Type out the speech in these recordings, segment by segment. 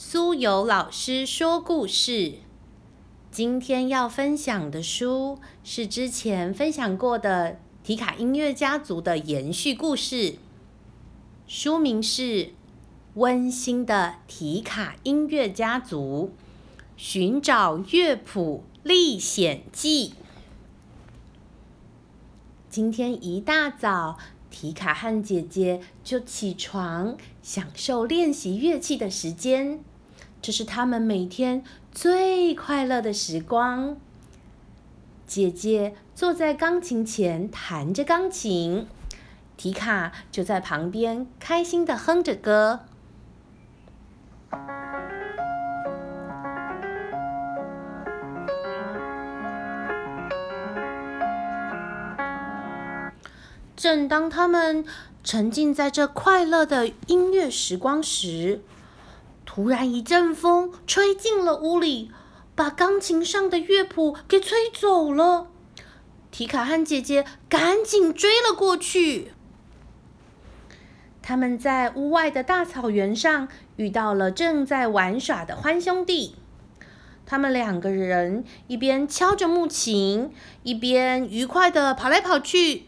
苏有老师说故事。今天要分享的书是之前分享过的提卡音乐家族的延续故事，书名是《温馨的提卡音乐家族：寻找乐谱历险记》。今天一大早，提卡和姐姐就起床，享受练习乐器的时间。这是他们每天最快乐的时光。姐姐坐在钢琴前弹着钢琴，提卡就在旁边开心的哼着歌。正当他们沉浸在这快乐的音乐时光时，突然一阵风吹进了屋里，把钢琴上的乐谱给吹走了。提卡和姐姐赶紧追了过去。他们在屋外的大草原上遇到了正在玩耍的欢兄弟。他们两个人一边敲着木琴，一边愉快的跑来跑去。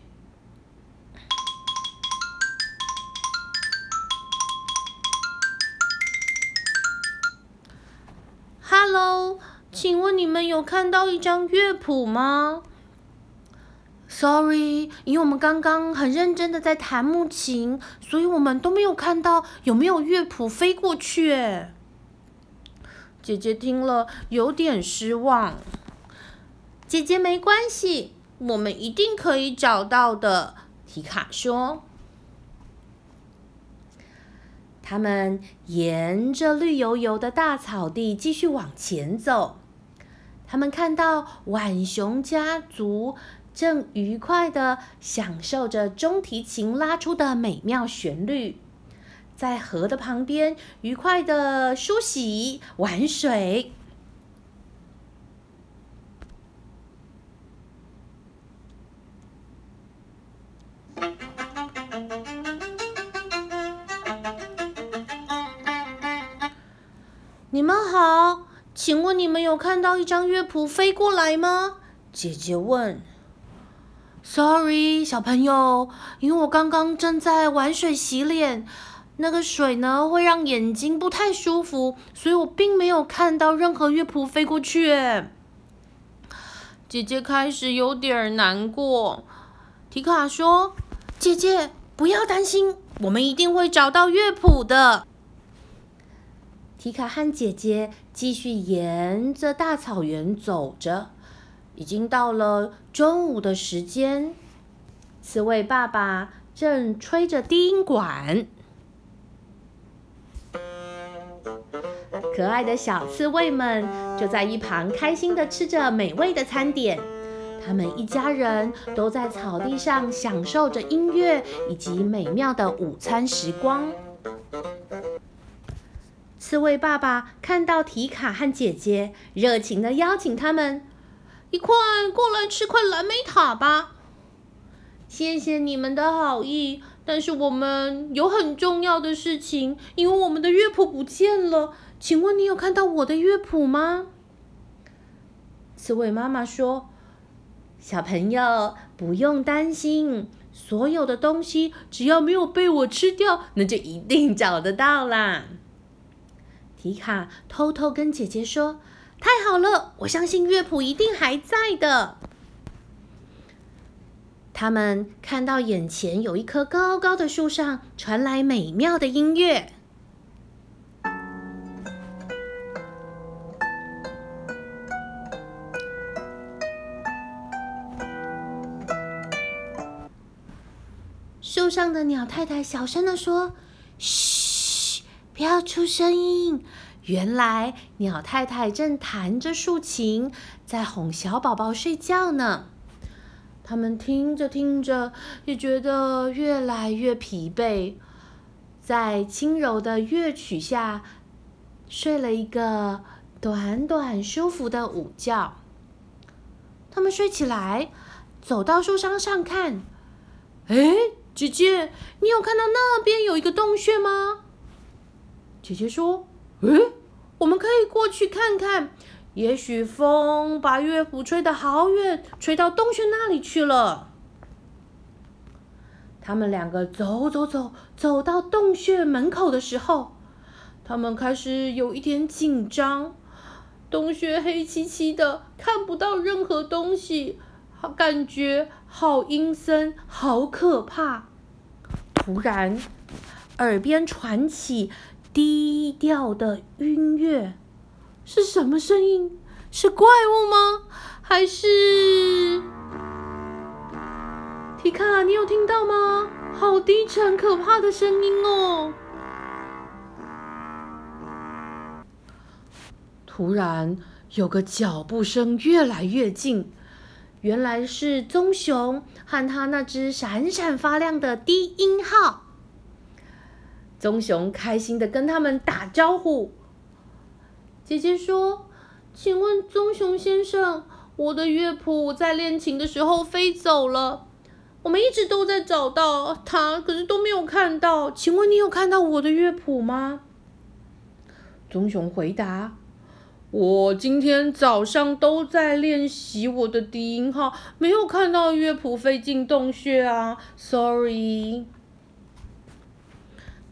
请问你们有看到一张乐谱吗？Sorry，因为我们刚刚很认真的在弹木琴，所以我们都没有看到有没有乐谱飞过去。哎，姐姐听了有点失望。姐姐没关系，我们一定可以找到的。提卡说。他们沿着绿油油的大草地继续往前走。他们看到浣熊家族正愉快的享受着中提琴拉出的美妙旋律，在河的旁边愉快的梳洗玩水。你们好，请问你们有看到一张乐谱飞过来吗？姐姐问。Sorry，小朋友，因为我刚刚正在玩水洗脸，那个水呢会让眼睛不太舒服，所以我并没有看到任何乐谱飞过去。姐姐开始有点难过。提卡说：“姐姐，不要担心，我们一定会找到乐谱的。”提卡和姐姐继续沿着大草原走着，已经到了中午的时间。刺猬爸爸正吹着低音管，可爱的小刺猬们就在一旁开心的吃着美味的餐点。他们一家人都在草地上享受着音乐以及美妙的午餐时光。刺猬爸爸看到提卡和姐姐，热情的邀请他们一块过来吃块蓝莓塔吧。谢谢你们的好意，但是我们有很重要的事情，因为我们的乐谱不见了。请问你有看到我的乐谱吗？刺猬妈妈说：“小朋友不用担心，所有的东西只要没有被我吃掉，那就一定找得到啦。”提卡偷偷跟姐姐说：“太好了，我相信乐谱一定还在的。”他们看到眼前有一棵高高的树上传来美妙的音乐，树上的鸟太太小声的说：“嘘。”不要出声音！原来鸟太太正弹着竖琴，在哄小宝宝睡觉呢。他们听着听着，也觉得越来越疲惫，在轻柔的乐曲下，睡了一个短短舒服的午觉。他们睡起来，走到树梢上看，哎，姐姐，你有看到那边有一个洞穴吗？姐姐说：“诶，我们可以过去看看。也许风把乐谱吹得好远，吹到洞穴那里去了。他们两个走走走，走到洞穴门口的时候，他们开始有一点紧张。洞穴黑漆漆的，看不到任何东西，感觉好阴森，好可怕。突然，耳边传起低调的音乐。是什么声音？是怪物吗？还是提卡？你有听到吗？好低沉、可怕的声音哦！突然，有个脚步声越来越近，原来是棕熊和他那只闪闪发亮的低音号。棕熊开心的跟他们打招呼。姐姐说：“请问棕熊先生，我的乐谱在练琴的时候飞走了。我们一直都在找到它，可是都没有看到。请问你有看到我的乐谱吗？”棕熊回答：“我今天早上都在练习我的低音号，没有看到乐谱飞进洞穴啊，sorry。”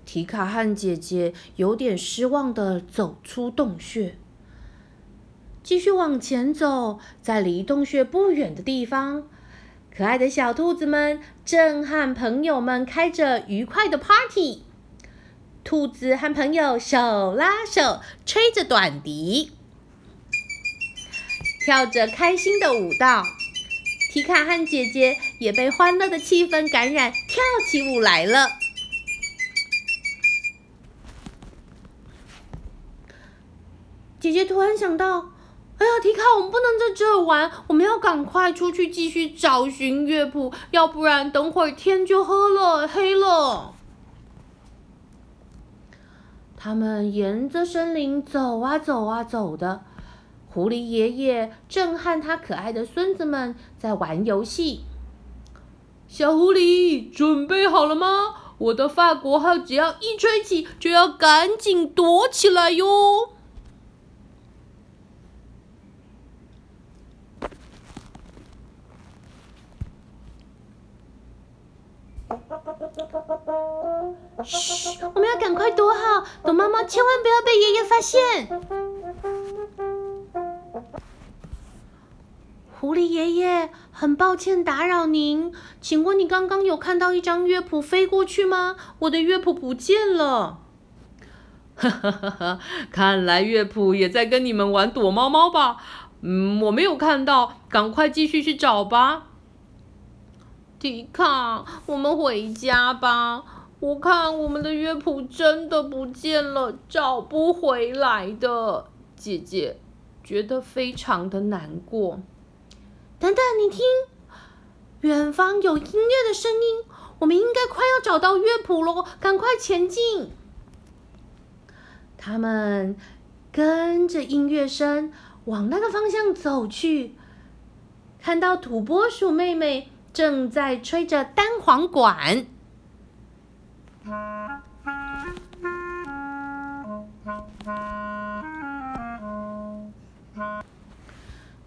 提卡和姐姐有点失望的走出洞穴，继续往前走，在离洞穴不远的地方，可爱的小兔子们正和朋友们开着愉快的 party。兔子和朋友手拉手，吹着短笛，跳着开心的舞蹈。提卡和姐姐也被欢乐的气氛感染，跳起舞来了。姐姐突然想到：“哎呀，提卡，我们不能在这玩，我们要赶快出去继续找寻乐谱，要不然等会儿天就黑了，黑了。”他们沿着森林走啊走啊走的，狐狸爷爷正和他可爱的孙子们在玩游戏。小狐狸，准备好了吗？我的法国号只要一吹起，就要赶紧躲起来哟。嘘，我们要赶快躲好，躲猫猫千万不要被爷爷发现。狐狸爷爷，很抱歉打扰您，请问你刚刚有看到一张乐谱飞过去吗？我的乐谱不见了。哈哈哈哈看来乐谱也在跟你们玩躲猫猫吧？嗯，我没有看到，赶快继续去找吧。迪卡，我们回家吧。我看我们的乐谱真的不见了，找不回来的。姐姐觉得非常的难过。等等，你听，远方有音乐的声音，我们应该快要找到乐谱喽，赶快前进。他们跟着音乐声往那个方向走去，看到土拨鼠妹妹。正在吹着单簧管，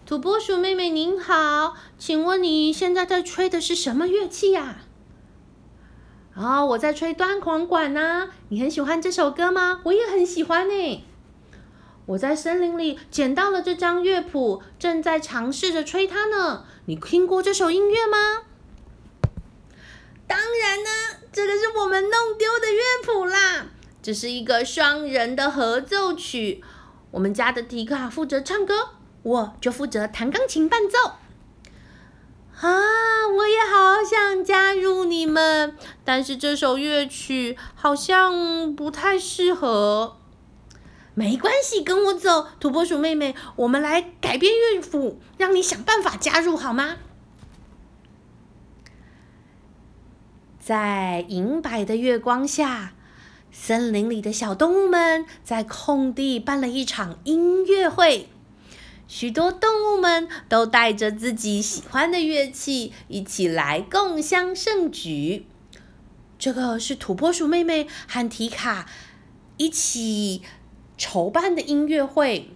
土拨鼠妹妹您好，请问你现在在吹的是什么乐器呀？哦，我在吹单簧管呢。你很喜欢这首歌吗？我也很喜欢呢。我在森林里捡到了这张乐谱，正在尝试着吹它呢。你听过这首音乐吗？当然呢，这个是我们弄丢的乐谱啦。这是一个双人的合奏曲，我们家的迪卡负责唱歌，我就负责弹钢琴伴奏。啊，我也好想加入你们，但是这首乐曲好像不太适合。没关系，跟我走，土拨鼠妹妹，我们来改变乐谱，让你想办法加入好吗？在银白的月光下，森林里的小动物们在空地办了一场音乐会。许多动物们都带着自己喜欢的乐器，一起来共襄盛举。这个是土拨鼠妹妹和提卡一起。筹办的音乐会。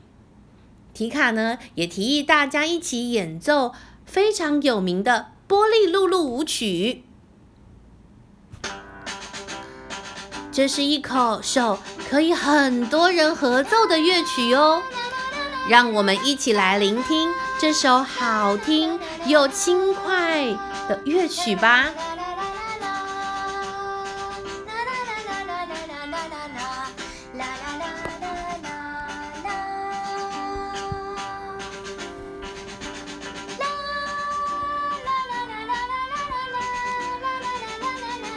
提卡呢也提议大家一起演奏非常有名的《玻璃露露舞曲》。这是一口手可以很多人合奏的乐曲哦，让我们一起来聆听这首好听又轻快的乐曲吧。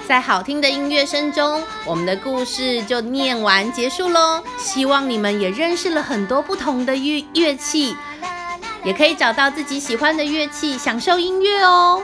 在好听的音乐声中，我们的故事就念完结束喽。希望你们也认识了很多不同的乐乐器，也可以找到自己喜欢的乐器，享受音乐哦。